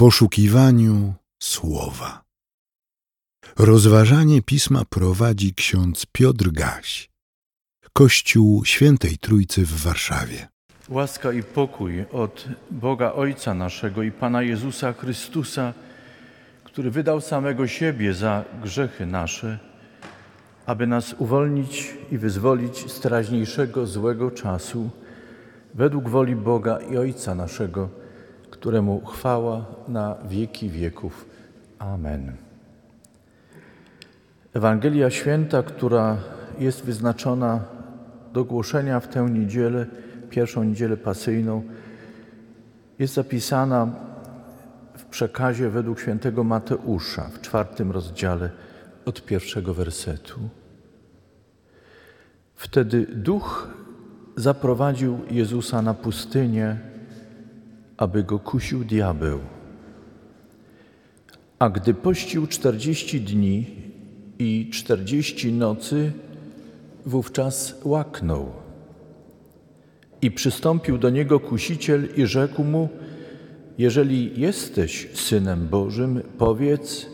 poszukiwaniu słowa. Rozważanie pisma prowadzi ksiądz Piotr Gaś, Kościół Świętej Trójcy w Warszawie. Łaska i pokój od Boga Ojca naszego i Pana Jezusa Chrystusa, który wydał samego siebie za grzechy nasze, aby nas uwolnić i wyzwolić z teraźniejszego złego czasu, według woli Boga i Ojca naszego, któremu chwała na wieki wieków. Amen. Ewangelia Święta, która jest wyznaczona do głoszenia w tę niedzielę, pierwszą niedzielę pasyjną, jest zapisana w przekazie według świętego Mateusza w czwartym rozdziale od pierwszego wersetu. Wtedy duch zaprowadził Jezusa na pustynię, aby go kusił diabeł. A gdy pościł czterdzieści dni i czterdzieści nocy, wówczas łaknął. I przystąpił do niego kusiciel i rzekł mu: Jeżeli jesteś synem Bożym, powiedz,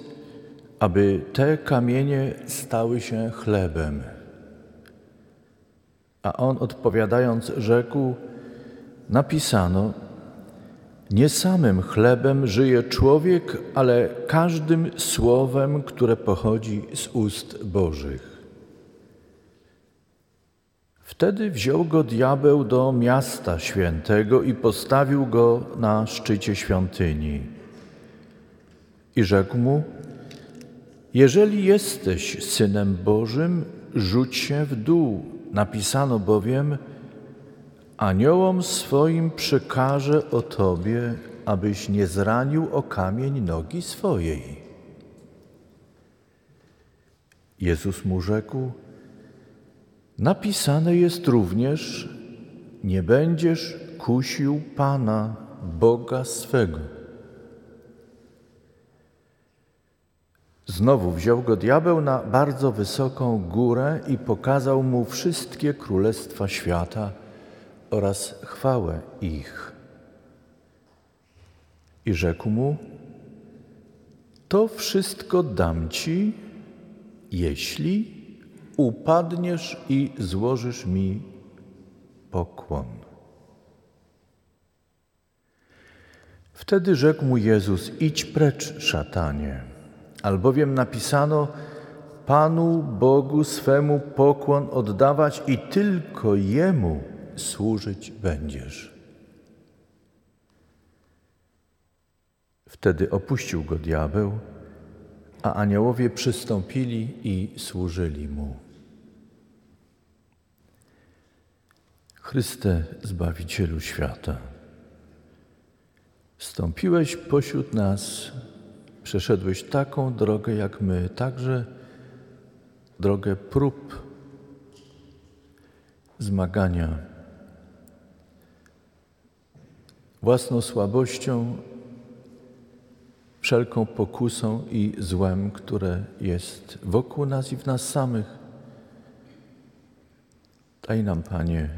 aby te kamienie stały się chlebem. A on odpowiadając, rzekł: Napisano, nie samym chlebem żyje człowiek, ale każdym słowem, które pochodzi z ust Bożych. Wtedy wziął go diabeł do miasta świętego i postawił go na szczycie świątyni. I rzekł mu: Jeżeli jesteś synem Bożym, rzuć się w dół. Napisano bowiem: Aniołom swoim przykaże o tobie, abyś nie zranił o kamień nogi swojej. Jezus mu rzekł: Napisane jest również: Nie będziesz kusił Pana, Boga swego. Znowu wziął go diabeł na bardzo wysoką górę i pokazał mu wszystkie królestwa świata oraz chwałę ich. I rzekł mu: To wszystko dam ci, jeśli upadniesz i złożysz mi pokłon. Wtedy rzekł mu Jezus: Idź precz, szatanie, albowiem napisano: Panu Bogu swemu pokłon oddawać i tylko Jemu służyć będziesz. Wtedy opuścił go diabeł, a aniołowie przystąpili i służyli mu. Chryste, Zbawicielu świata, wstąpiłeś pośród nas, przeszedłeś taką drogę jak my, także drogę prób, zmagania własną słabością, wszelką pokusą i złem, które jest wokół nas i w nas samych. Daj nam, Panie,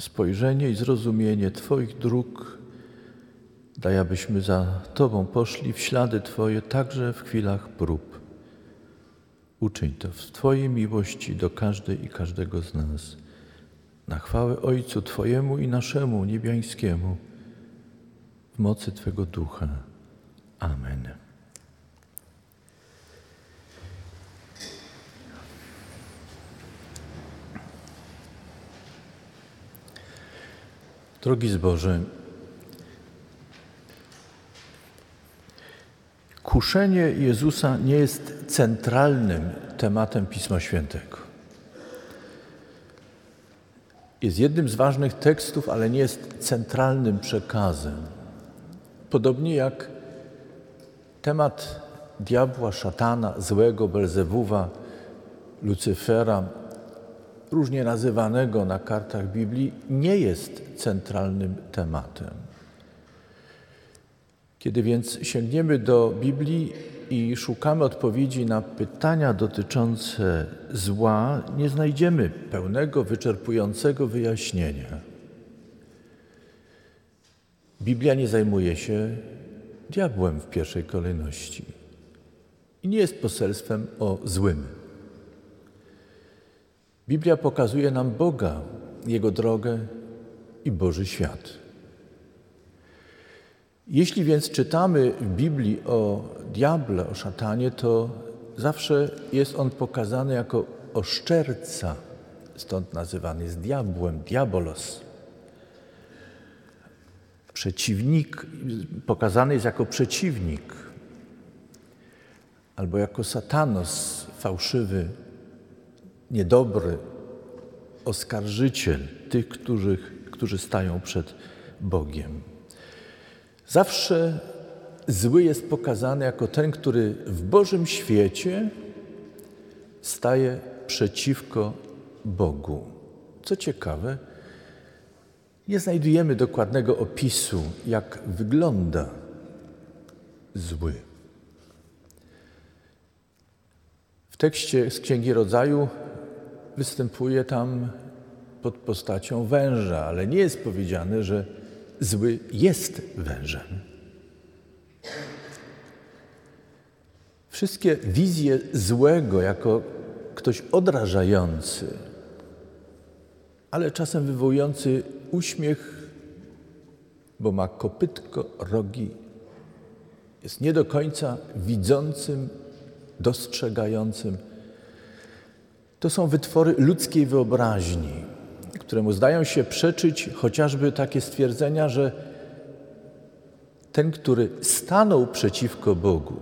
spojrzenie i zrozumienie Twoich dróg. Daj, abyśmy za Tobą poszli w ślady Twoje także w chwilach prób. Uczyń to w Twojej miłości do każdej i każdego z nas na chwałę Ojcu Twojemu i naszemu niebiańskiemu, w mocy Twego Ducha. Amen. Drogi zboże, kuszenie Jezusa nie jest centralnym tematem Pisma Świętego jest jednym z ważnych tekstów, ale nie jest centralnym przekazem. Podobnie jak temat diabła, szatana, złego, Belzewuwa, Lucyfera, różnie nazywanego na kartach Biblii, nie jest centralnym tematem. Kiedy więc sięgniemy do Biblii, i szukamy odpowiedzi na pytania dotyczące zła, nie znajdziemy pełnego, wyczerpującego wyjaśnienia. Biblia nie zajmuje się diabłem w pierwszej kolejności i nie jest poselstwem o złym. Biblia pokazuje nam Boga, Jego drogę i Boży świat. Jeśli więc czytamy w Biblii o diable, o szatanie, to zawsze jest on pokazany jako oszczerca, stąd nazywany jest diabłem, diabolos. Przeciwnik, pokazany jest jako przeciwnik, albo jako satanos, fałszywy, niedobry, oskarżyciel tych, którzy, którzy stają przed Bogiem. Zawsze zły jest pokazany jako ten, który w Bożym świecie staje przeciwko Bogu. Co ciekawe, nie znajdujemy dokładnego opisu, jak wygląda zły. W tekście z Księgi Rodzaju występuje tam pod postacią węża, ale nie jest powiedziane, że zły jest wężem. Wszystkie wizje złego jako ktoś odrażający, ale czasem wywołujący uśmiech, bo ma kopytko, rogi, jest nie do końca widzącym, dostrzegającym. To są wytwory ludzkiej wyobraźni, któremu zdają się przeczyć chociażby takie stwierdzenia, że ten, który stanął przeciwko Bogu,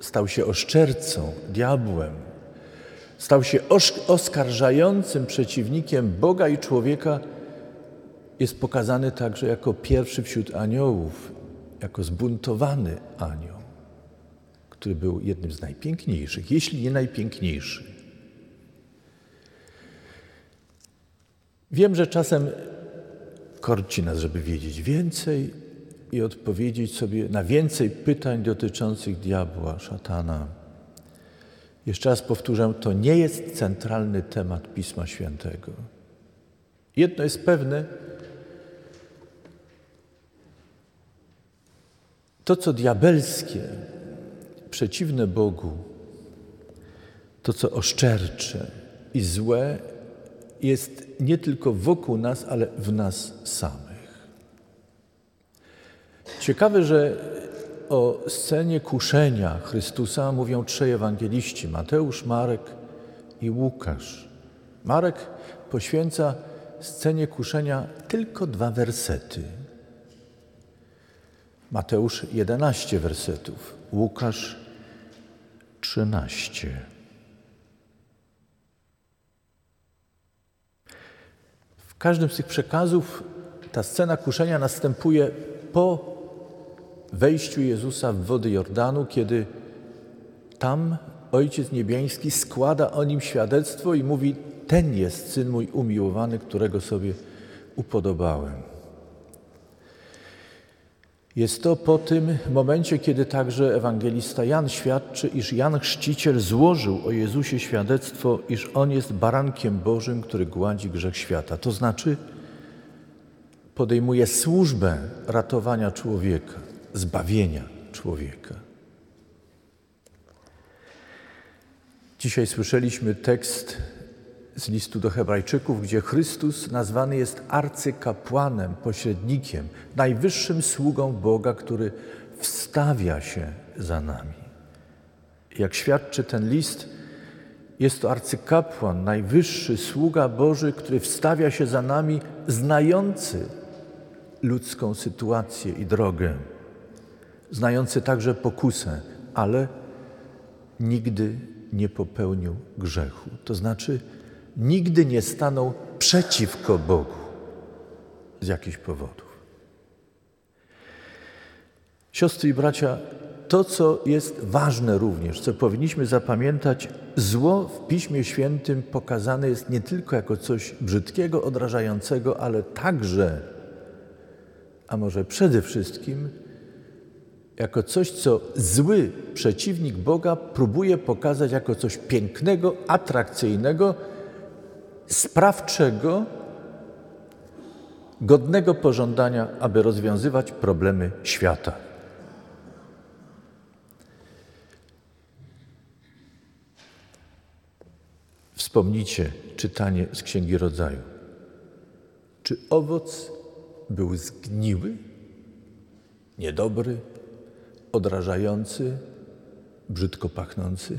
stał się oszczercą, diabłem, stał się oskarżającym przeciwnikiem Boga i człowieka, jest pokazany także jako pierwszy wśród aniołów, jako zbuntowany anioł, który był jednym z najpiękniejszych, jeśli nie najpiękniejszy. Wiem, że czasem korci nas, żeby wiedzieć więcej i odpowiedzieć sobie na więcej pytań dotyczących diabła, szatana. Jeszcze raz powtórzę, to nie jest centralny temat Pisma Świętego. Jedno jest pewne, to co diabelskie, przeciwne Bogu, to co oszczercze i złe, jest nie tylko wokół nas, ale w nas samych. Ciekawe, że o scenie kuszenia Chrystusa mówią trzej ewangeliści: Mateusz, Marek i Łukasz. Marek poświęca scenie kuszenia tylko dwa wersety. Mateusz 11 wersetów, Łukasz 13. każdym z tych przekazów ta scena kuszenia następuje po wejściu Jezusa w wody Jordanu, kiedy tam Ojciec Niebiański składa o nim świadectwo i mówi: Ten jest syn mój umiłowany, którego sobie upodobałem. Jest to po tym momencie, kiedy także ewangelista Jan świadczy, iż Jan Chrzciciel złożył o Jezusie świadectwo, iż On jest barankiem Bożym, który gładzi grzech świata. To znaczy podejmuje służbę ratowania człowieka, zbawienia człowieka. Dzisiaj słyszeliśmy tekst z listu do Hebrajczyków, gdzie Chrystus nazwany jest arcykapłanem, pośrednikiem, najwyższym sługą Boga, który wstawia się za nami. Jak świadczy ten list, jest to arcykapłan, najwyższy sługa Boży, który wstawia się za nami, znający ludzką sytuację i drogę, znający także pokusę, ale nigdy nie popełnił grzechu. To znaczy, nigdy nie stanął przeciwko Bogu z jakichś powodów. Siostry i bracia, to, co jest ważne również, co powinniśmy zapamiętać, zło w Piśmie Świętym pokazane jest nie tylko jako coś brzydkiego, odrażającego, ale także, a może przede wszystkim, jako coś, co zły przeciwnik Boga próbuje pokazać jako coś pięknego, atrakcyjnego, sprawczego, godnego pożądania, aby rozwiązywać problemy świata. Wspomnijcie czytanie z Księgi Rodzaju. Czy owoc był zgniły, niedobry, odrażający, brzydko pachnący?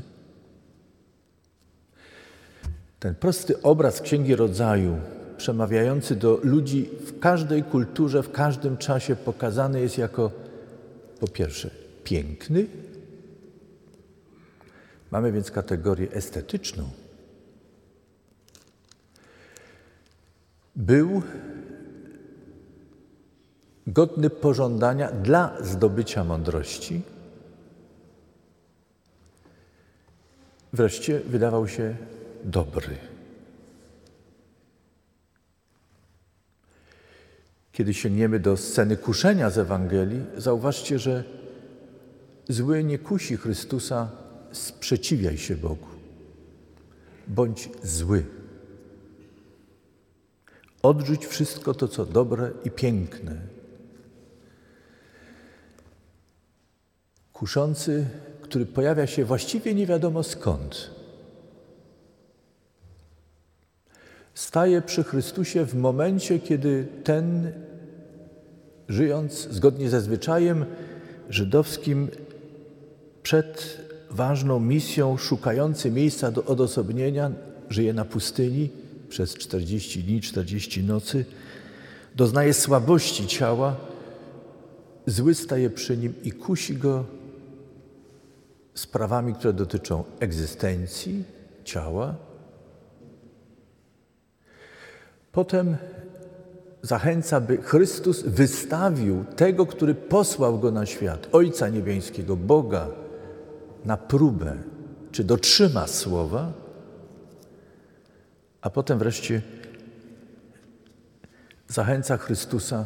Ten prosty obraz Księgi Rodzaju, przemawiający do ludzi w każdej kulturze, w każdym czasie, pokazany jest jako po pierwsze piękny. Mamy więc kategorię estetyczną. Był godny pożądania dla zdobycia mądrości. Wreszcie wydawał się dobry. Kiedy sięgniemy do sceny kuszenia z Ewangelii, zauważcie, że zły nie kusi Chrystusa, sprzeciwiaj się Bogu. Bądź zły. Odrzuć wszystko to, co dobre i piękne. Kuszący, który pojawia się właściwie nie wiadomo skąd. Staje przy Chrystusie w momencie, kiedy ten, żyjąc zgodnie ze zwyczajem żydowskim, przed ważną misją, szukający miejsca do odosobnienia, żyje na pustyni przez 40 dni, 40 nocy, doznaje słabości ciała, zły staje przy nim i kusi go sprawami, które dotyczą egzystencji ciała. Potem zachęca, by Chrystus wystawił tego, który posłał go na świat, Ojca Niebiańskiego, Boga, na próbę, czy dotrzyma słowa, a potem wreszcie zachęca Chrystusa,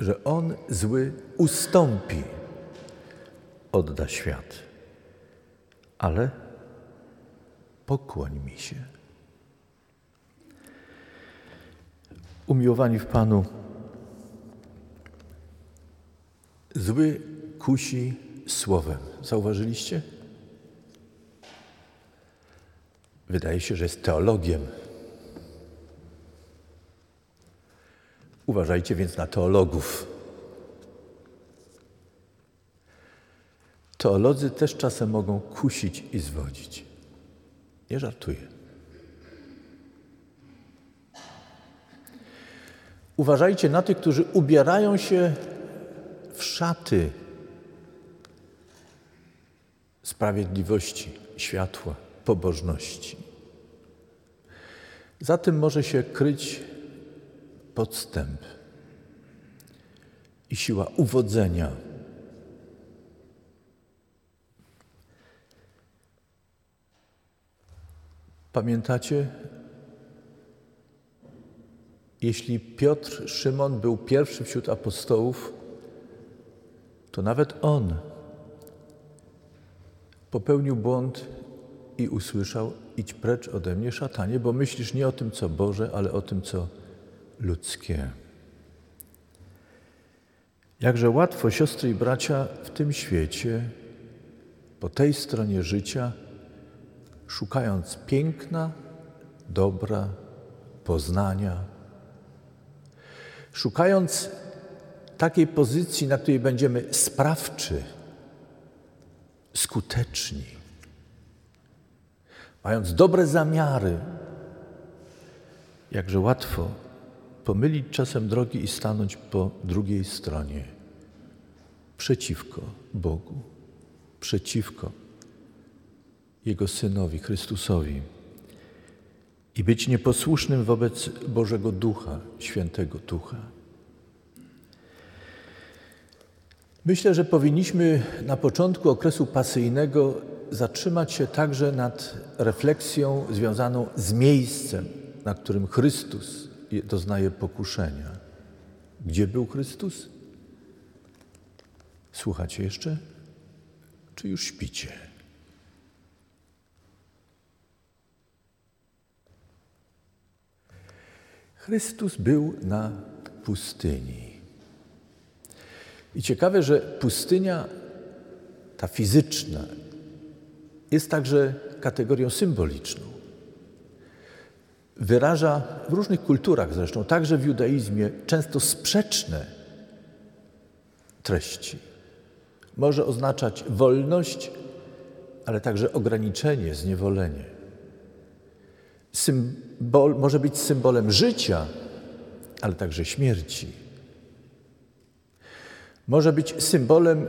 że On zły ustąpi, odda świat. Ale pokłoń mi się. Umiłowani w Panu, zły kusi słowem. Zauważyliście? Wydaje się, że jest teologiem. Uważajcie więc na teologów. Teolodzy też czasem mogą kusić i zwodzić. Nie żartuję. Uważajcie na tych, którzy ubierają się w szaty sprawiedliwości, światła, pobożności. Za tym może się kryć podstęp i siła uwodzenia. Pamiętacie, jeśli Piotr, Szymon był pierwszy wśród apostołów, to nawet on popełnił błąd i usłyszał: Idź precz ode mnie, szatanie, bo myślisz nie o tym, co Boże, ale o tym, co ludzkie. Jakże łatwo, siostry i bracia, w tym świecie, po tej stronie życia, szukając piękna, dobra, poznania, szukając takiej pozycji, na której będziemy sprawczy, skuteczni, mając dobre zamiary, jakże łatwo pomylić czasem drogi i stanąć po drugiej stronie, przeciwko Bogu, przeciwko Jego Synowi, Chrystusowi i być nieposłusznym wobec Bożego Ducha, Świętego Ducha. Myślę, że powinniśmy na początku okresu pasyjnego zatrzymać się także nad refleksją związaną z miejscem, na którym Chrystus doznaje pokuszenia. Gdzie był Chrystus? Słuchacie jeszcze? Czy już śpicie? Chrystus był na pustyni. I ciekawe, że pustynia, ta fizyczna, jest także kategorią symboliczną. wyraża w różnych kulturach zresztą, także w judaizmie, często sprzeczne treści. Może oznaczać wolność, ale także ograniczenie, zniewolenie. Symbol, może być symbolem życia, ale także śmierci. Może być symbolem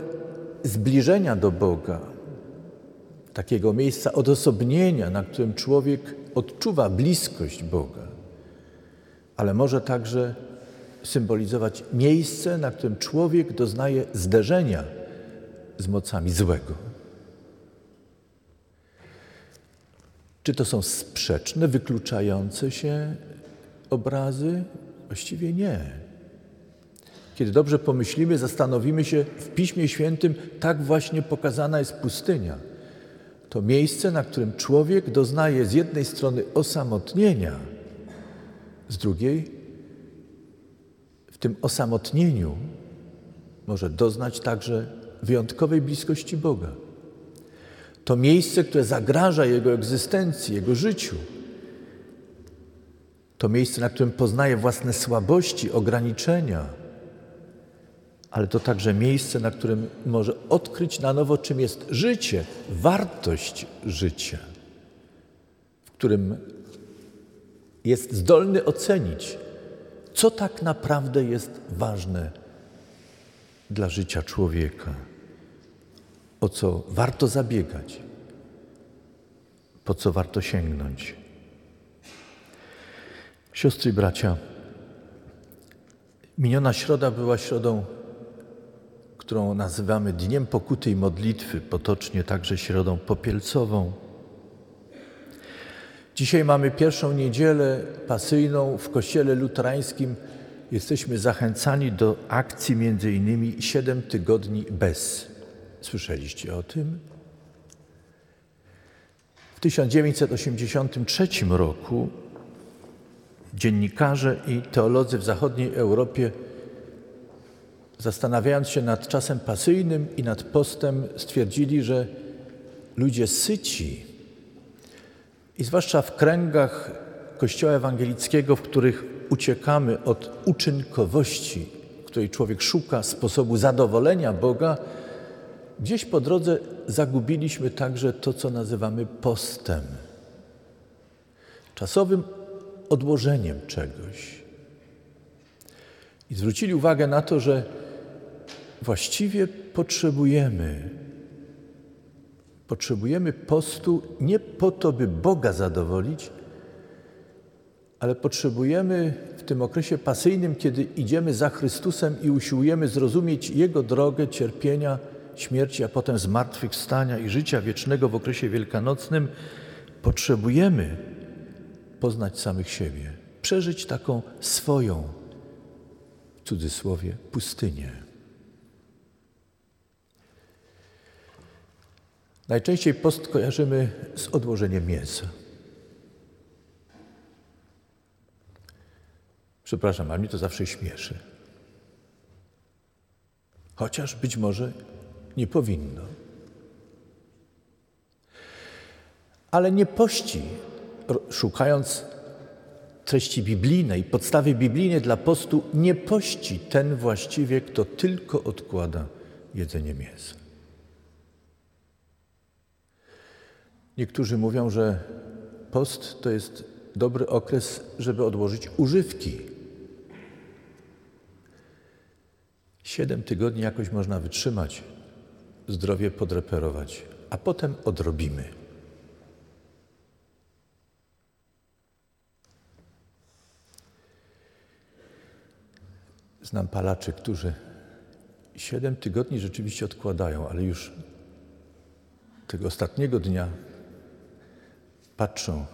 zbliżenia do Boga, takiego miejsca odosobnienia, na którym człowiek odczuwa bliskość Boga, ale może także symbolizować miejsce, na którym człowiek doznaje zderzenia z mocami złego. Czy to są sprzeczne, wykluczające się obrazy? Właściwie nie. Kiedy dobrze pomyślimy, zastanowimy się, w Piśmie Świętym tak właśnie pokazana jest pustynia. To miejsce, na którym człowiek doznaje z jednej strony osamotnienia, z drugiej w tym osamotnieniu może doznać także wyjątkowej bliskości Boga. To miejsce, które zagraża jego egzystencji, jego życiu. To miejsce, na którym poznaje własne słabości, ograniczenia, ale to także miejsce, na którym może odkryć na nowo, czym jest życie, wartość życia, w którym jest zdolny ocenić, co tak naprawdę jest ważne dla życia człowieka, o co warto zabiegać, po co warto sięgnąć. Siostry i bracia, miniona środa była środą, którą nazywamy Dniem Pokuty i Modlitwy, potocznie także środą popielcową. Dzisiaj mamy pierwszą niedzielę pasyjną w Kościele Luterańskim. Jesteśmy zachęcani do akcji między innymi 7 tygodni bez. Słyszeliście o tym? W 1983 roku dziennikarze i teolodzy w zachodniej Europie, zastanawiając się nad czasem pasyjnym i nad postem, stwierdzili, że ludzie syci, i zwłaszcza w kręgach Kościoła ewangelickiego, w których uciekamy od uczynkowości, w której człowiek szuka sposobu zadowolenia Boga, gdzieś po drodze zagubiliśmy także to, co nazywamy postem. Czasowym odłożeniem czegoś. I zwrócili uwagę na to, że właściwie potrzebujemy Potrzebujemy postu nie po to, by Boga zadowolić, ale potrzebujemy w tym okresie pasyjnym, kiedy idziemy za Chrystusem i usiłujemy zrozumieć Jego drogę cierpienia, śmierci, a potem zmartwychwstania i życia wiecznego w okresie wielkanocnym, potrzebujemy poznać samych siebie, przeżyć taką swoją, w cudzysłowie, pustynię. Najczęściej post kojarzymy z odłożeniem mięsa. Przepraszam, ale mnie to zawsze śmieszy. Chociaż być może nie powinno. Ale nie pości, szukając treści biblijnej, podstawy biblijnej dla postu, nie pości ten właściwie, kto tylko odkłada jedzenie mięsa. Niektórzy mówią, że post to jest dobry okres, żeby odłożyć używki. Siedem tygodni jakoś można wytrzymać, zdrowie podreperować, a potem odrobimy. Znam palaczy, którzy siedem tygodni rzeczywiście odkładają, ale już tego ostatniego dnia patrzą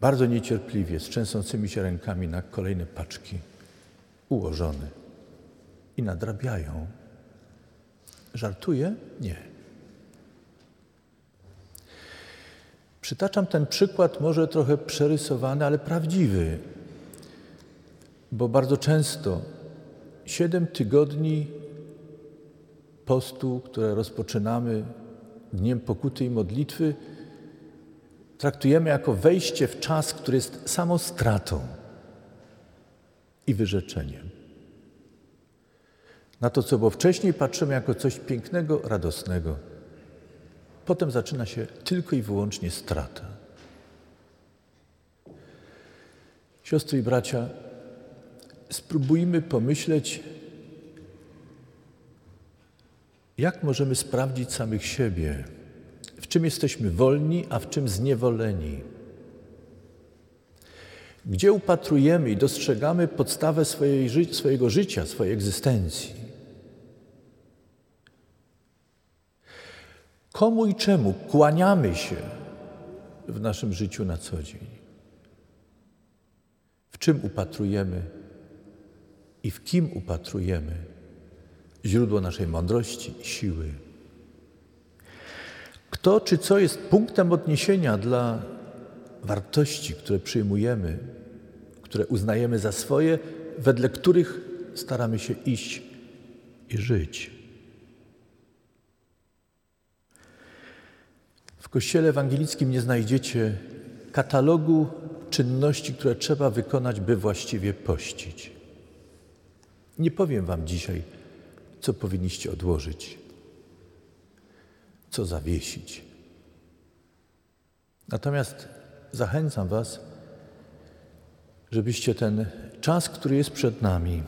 bardzo niecierpliwie, z trzęsącymi się rękami na kolejne paczki ułożone i nadrabiają. Żartuję? Nie. Przytaczam ten przykład, może trochę przerysowany, ale prawdziwy, bo bardzo często siedem tygodni postu, które rozpoczynamy dniem pokuty i modlitwy, traktujemy jako wejście w czas, który jest samą stratą i wyrzeczeniem. Na to, co było wcześniej, patrzymy jako coś pięknego, radosnego. Potem zaczyna się tylko i wyłącznie strata. Siostry i bracia, spróbujmy pomyśleć, jak możemy sprawdzić samych siebie, w czym jesteśmy wolni, a w czym zniewoleni. Gdzie upatrujemy i dostrzegamy podstawę swojej, swojego życia, swojej egzystencji. Komu i czemu kłaniamy się w naszym życiu na co dzień? W czym upatrujemy i w kim upatrujemy źródło naszej mądrości i siły? Kto czy co jest punktem odniesienia dla wartości, które przyjmujemy, które uznajemy za swoje, wedle których staramy się iść i żyć? W Kościele Ewangelickim nie znajdziecie katalogu czynności, które trzeba wykonać, by właściwie pościć. Nie powiem Wam dzisiaj, co powinniście odłożyć, co zawiesić. Natomiast zachęcam Was, żebyście ten czas, który jest przed nami,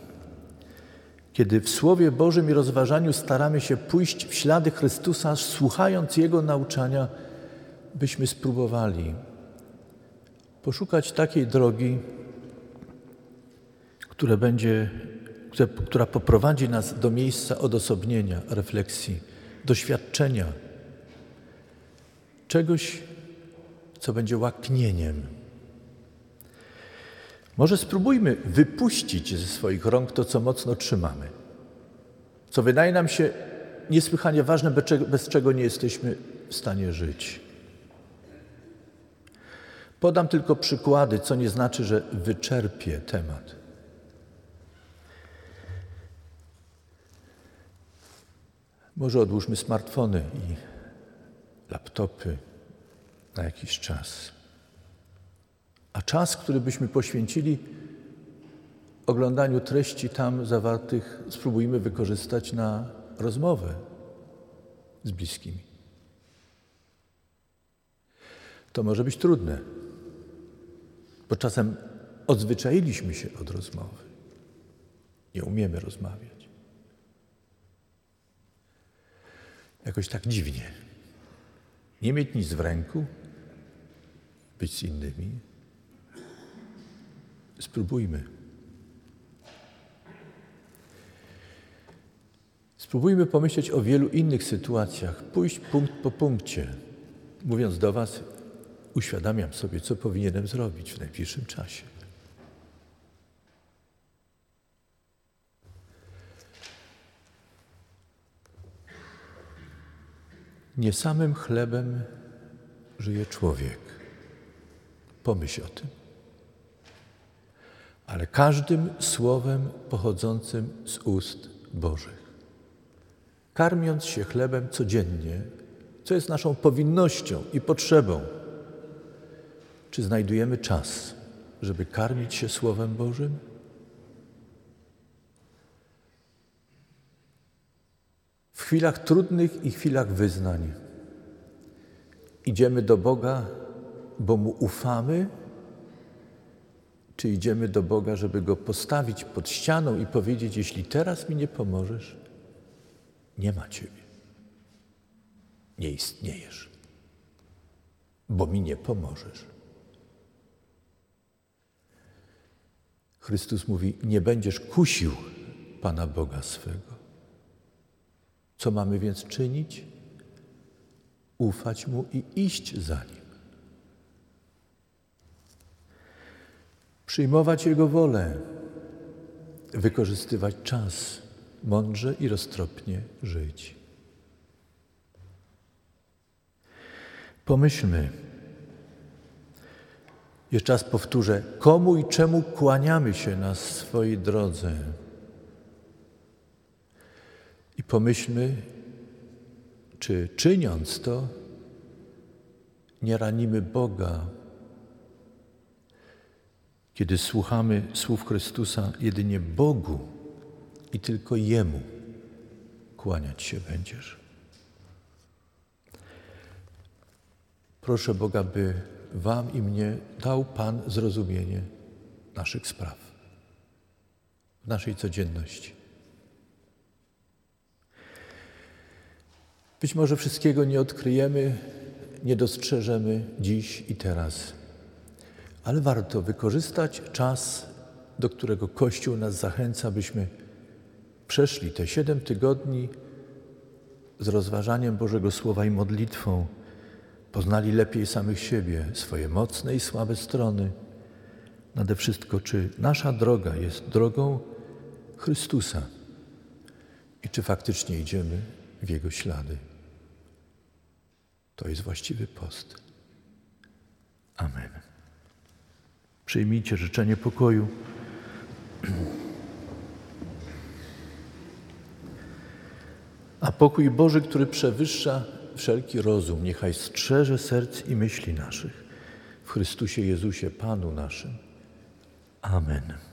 kiedy w Słowie Bożym i rozważaniu staramy się pójść w ślady Chrystusa, słuchając Jego nauczania, byśmy spróbowali poszukać takiej drogi, która będzie, która poprowadzi nas do miejsca odosobnienia, refleksji, doświadczenia czegoś, co będzie łaknieniem. Może spróbujmy wypuścić ze swoich rąk to, co mocno trzymamy, co wydaje nam się niesłychanie ważne, bez czego nie jesteśmy w stanie żyć. Podam tylko przykłady, co nie znaczy, że wyczerpię temat. Może odłóżmy smartfony i laptopy na jakiś czas. A czas, który byśmy poświęcili oglądaniu treści tam zawartych, spróbujmy wykorzystać na rozmowę z bliskimi. To może być trudne bo czasem odzwyczailiśmy się od rozmowy. Nie umiemy rozmawiać. Jakoś tak dziwnie. Nie mieć nic w ręku, być z innymi. Spróbujmy. Spróbujmy pomyśleć o wielu innych sytuacjach, pójść punkt po punkcie, mówiąc do Was, uświadamiam sobie, co powinienem zrobić w najbliższym czasie. Nie samym chlebem żyje człowiek. Pomyśl o tym. Ale każdym słowem pochodzącym z ust Bożych. Karmiąc się chlebem codziennie, co jest naszą powinnością i potrzebą, czy znajdujemy czas, żeby karmić się Słowem Bożym? W chwilach trudnych i chwilach wyznań idziemy do Boga, bo Mu ufamy, czy idziemy do Boga, żeby Go postawić pod ścianą i powiedzieć: Jeśli teraz mi nie pomożesz, nie ma Ciebie. Nie istniejesz, bo mi nie pomożesz. Chrystus mówi: Nie będziesz kusił Pana Boga swego. Co mamy więc czynić? Ufać Mu i iść za Nim. Przyjmować Jego wolę, wykorzystywać czas, mądrze i roztropnie żyć. Pomyślmy, jeszcze raz powtórzę, komu i czemu kłaniamy się na swojej drodze. I pomyślmy, czy czyniąc to, nie ranimy Boga, kiedy słuchamy słów Chrystusa, jedynie Bogu i tylko Jemu kłaniać się będziesz. Proszę Boga, by Wam i mnie dał Pan zrozumienie naszych spraw, w naszej codzienności. Być może wszystkiego nie odkryjemy, nie dostrzeżemy dziś i teraz, ale warto wykorzystać czas, do którego Kościół nas zachęca, byśmy przeszli te siedem tygodni z rozważaniem Bożego Słowa i modlitwą, poznali lepiej samych siebie, swoje mocne i słabe strony. Nade wszystko, czy nasza droga jest drogą Chrystusa i czy faktycznie idziemy w Jego ślady. To jest właściwy post. Amen. Przyjmijcie życzenie pokoju. A pokój Boży, który przewyższa wszelki rozum, niechaj strzeże serc i myśli naszych w Chrystusie Jezusie, Panu naszym. Amen.